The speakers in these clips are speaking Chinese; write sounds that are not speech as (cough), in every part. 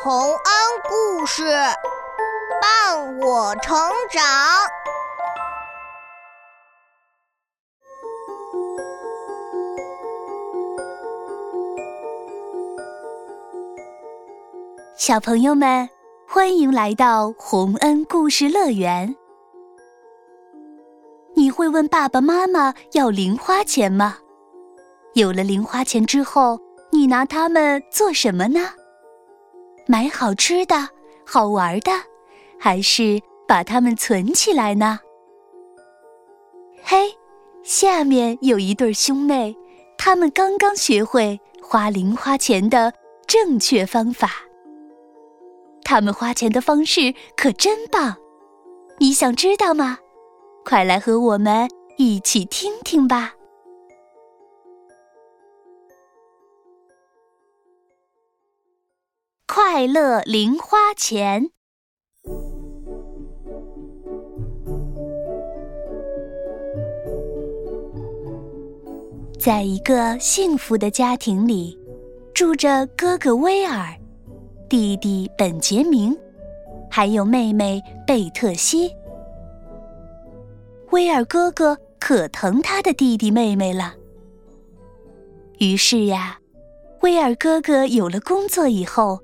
洪恩故事伴我成长。小朋友们，欢迎来到洪恩故事乐园。你会问爸爸妈妈要零花钱吗？有了零花钱之后，你拿它们做什么呢？买好吃的、好玩的，还是把它们存起来呢？嘿，下面有一对兄妹，他们刚刚学会花零花钱的正确方法。他们花钱的方式可真棒，你想知道吗？快来和我们一起听听吧！快乐零花钱，在一个幸福的家庭里，住着哥哥威尔、弟弟本杰明，还有妹妹贝特西。威尔哥哥可疼他的弟弟妹妹了。于是呀，威尔哥哥有了工作以后，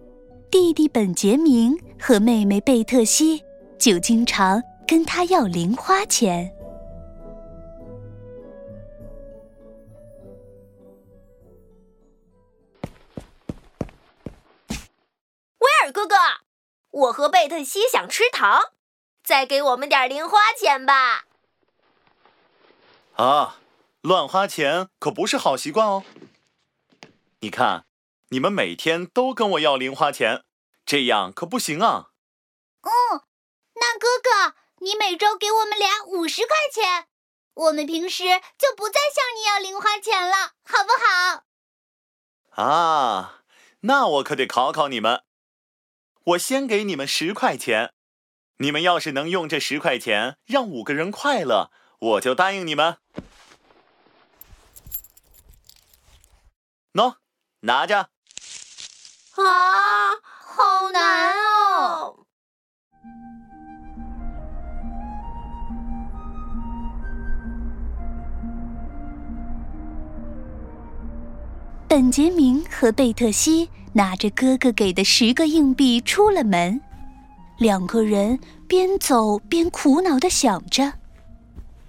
弟弟本杰明和妹妹贝特西就经常跟他要零花钱。威尔哥哥，我和贝特西想吃糖，再给我们点零花钱吧。啊，乱花钱可不是好习惯哦。你看，你们每天都跟我要零花钱，这样可不行啊。嗯，那哥哥，你每周给我们俩五十块钱，我们平时就不再向你要零花钱了，好不好？啊，那我可得考考你们。我先给你们十块钱，你们要是能用这十块钱让五个人快乐。我就答应你们，喏，拿着。啊，好难哦！本杰明和贝特西拿着哥哥给的十个硬币出了门，两个人边走边苦恼的想着。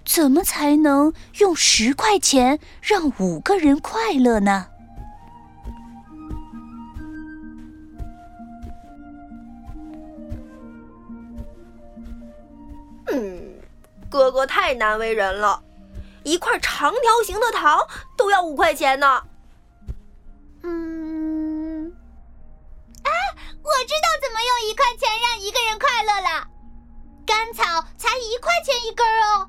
怎么才能用十块钱让五个人快乐呢？哥哥太难为人了，一块长条形的糖都要五块钱呢。嗯，啊，我知道怎么用一块钱让一个人快乐了，甘草才一块钱一根哦。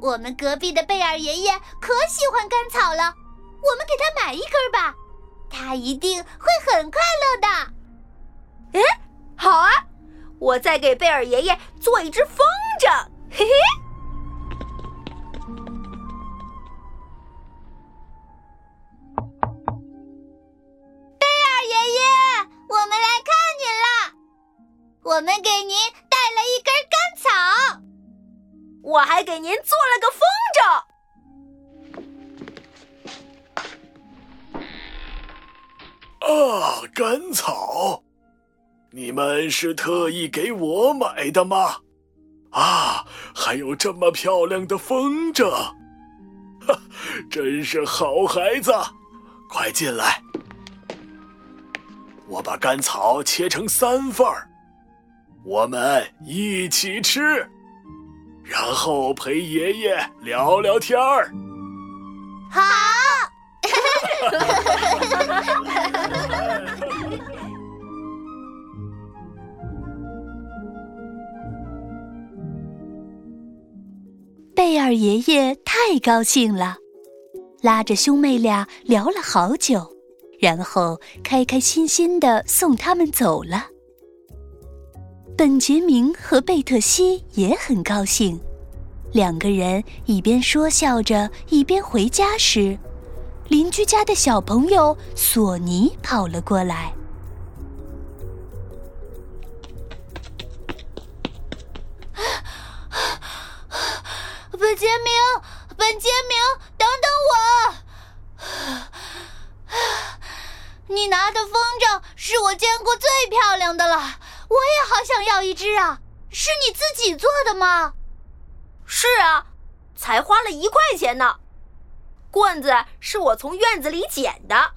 我们隔壁的贝尔爷爷可喜欢甘草了，我们给他买一根吧，他一定会很快乐的。哎，好啊，我再给贝尔爷爷做一只风筝，嘿嘿。贝尔爷爷，我们来看您了，我们给您带了一根甘草。我还给您做了个风筝。啊，甘草，你们是特意给我买的吗？啊，还有这么漂亮的风筝，哈，真是好孩子！快进来，我把甘草切成三份儿，我们一起吃。然后陪爷爷聊聊天儿。好。(laughs) 贝尔爷爷太高兴了，拉着兄妹俩聊了好久，然后开开心心的送他们走了。本杰明和贝特西也很高兴，两个人一边说笑着一边回家时，邻居家的小朋友索尼跑了过来。本杰明，本杰明，等等我！你拿的风筝是我见过最漂亮的了，我也好想要一只啊！是你自己做的吗？是啊，才花了一块钱呢。棍子是我从院子里捡的，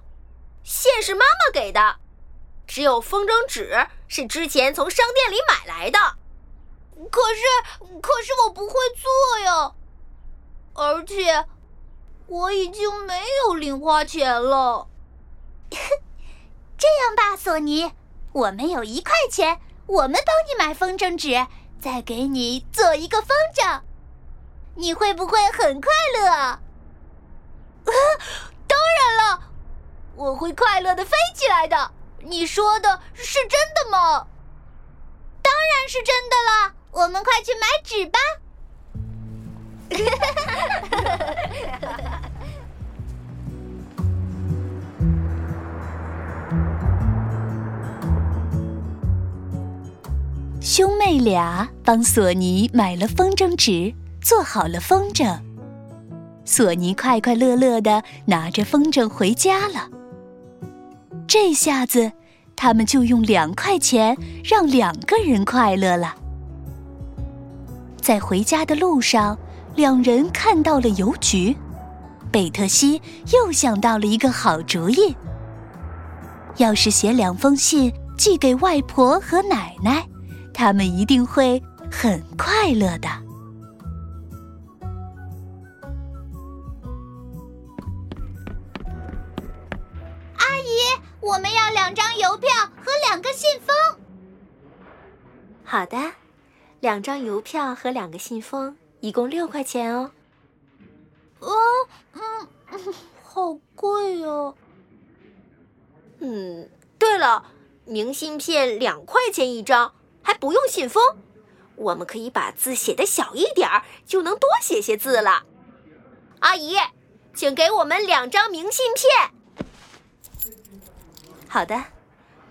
线是妈妈给的，只有风筝纸是之前从商店里买来的。可是，可是我不会做呀，而且我已经没有零花钱了。(laughs) 这样吧，索尼，我们有一块钱，我们帮你买风筝纸，再给你做一个风筝，你会不会很快乐？(laughs) 当然了，我会快乐的飞起来的。你说的是真的吗？当然是真的了。我们快去买纸吧。(laughs) (laughs) 兄妹俩帮索尼买了风筝纸，做好了风筝。索尼快快乐乐的拿着风筝回家了。这下子，他们就用两块钱让两个人快乐了。在回家的路上，两人看到了邮局，贝特西又想到了一个好主意。要是写两封信寄给外婆和奶奶，他们一定会很快乐的。阿姨我们要两张邮票和两个信封。好的，两张邮票和两个信封，一共六块钱哦。哦，嗯，(laughs) 好贵哦。嗯，对了，明信片两块钱一张，还不用信封。我们可以把字写的小一点儿，就能多写些字了。阿姨，请给我们两张明信片。好的，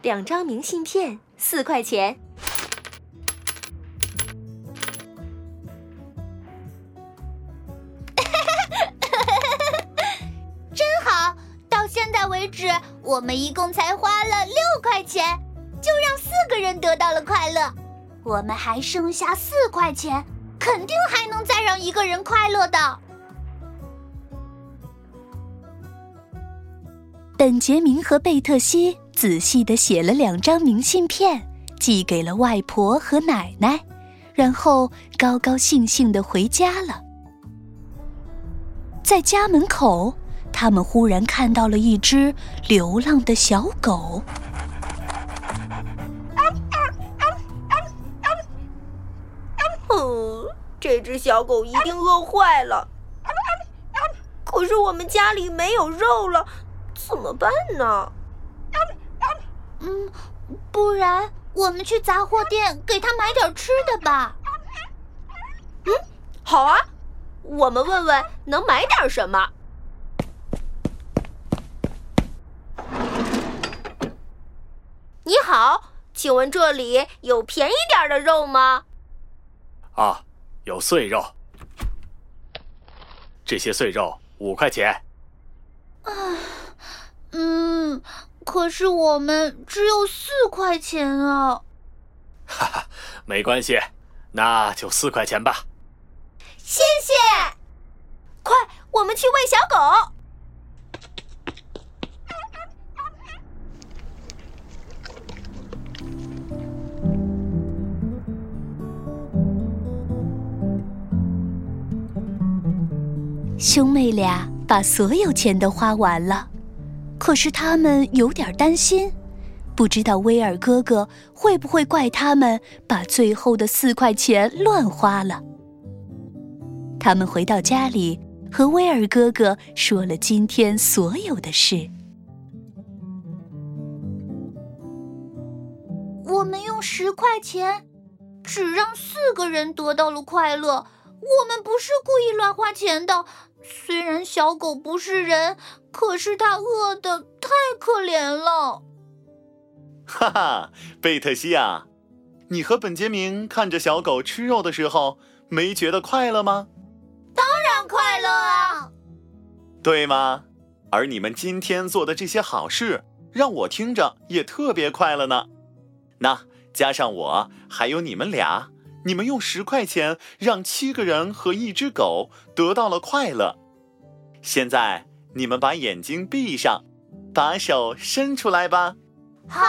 两张明信片，四块钱。我们一共才花了六块钱，就让四个人得到了快乐。我们还剩下四块钱，肯定还能再让一个人快乐的。本杰明和贝特西仔细的写了两张明信片，寄给了外婆和奶奶，然后高高兴兴的回家了。在家门口，他们忽然看到了一只流浪的小狗。哦，这只小狗一定饿坏了。可是我们家里没有肉了。怎么办呢？嗯，不然我们去杂货店给它买点吃的吧。嗯，好啊，我们问问能买点什么。你好，请问这里有便宜点的肉吗？啊，有碎肉，这些碎肉五块钱。啊。嗯，可是我们只有四块钱啊！哈哈，没关系，那就四块钱吧。谢谢。快，我们去喂小狗。兄妹俩把所有钱都花完了。可是他们有点担心，不知道威尔哥哥会不会怪他们把最后的四块钱乱花了。他们回到家里，和威尔哥哥说了今天所有的事。我们用十块钱，只让四个人得到了快乐。我们不是故意乱花钱的。虽然小狗不是人，可是它饿的太可怜了。哈哈，贝特西啊，你和本杰明看着小狗吃肉的时候，没觉得快乐吗？当然快乐啊！对吗？而你们今天做的这些好事，让我听着也特别快乐呢。那加上我，还有你们俩，你们用十块钱让七个人和一只狗得到了快乐。现在你们把眼睛闭上，把手伸出来吧。好。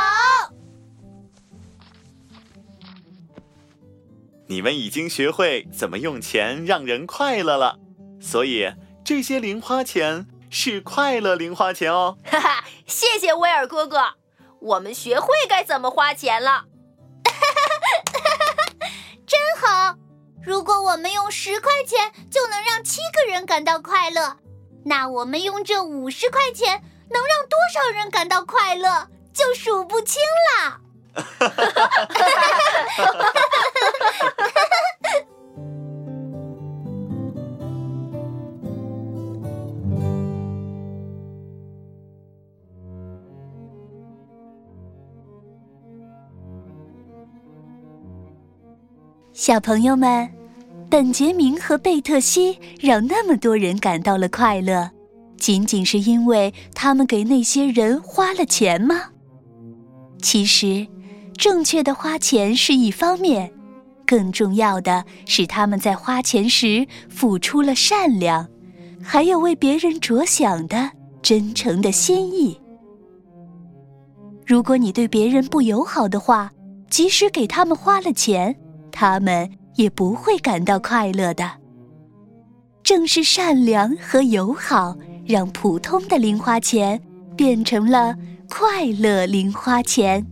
你们已经学会怎么用钱让人快乐了，所以这些零花钱是快乐零花钱哦。哈哈，谢谢威尔哥哥，我们学会该怎么花钱了。如果我们用十块钱就能让七个人感到快乐，那我们用这五十块钱能让多少人感到快乐，就数不清了。小朋友们，本杰明和贝特西让那么多人感到了快乐，仅仅是因为他们给那些人花了钱吗？其实，正确的花钱是一方面，更重要的是他们在花钱时付出了善良，还有为别人着想的真诚的心意。如果你对别人不友好的话，即使给他们花了钱，他们也不会感到快乐的。正是善良和友好，让普通的零花钱变成了快乐零花钱。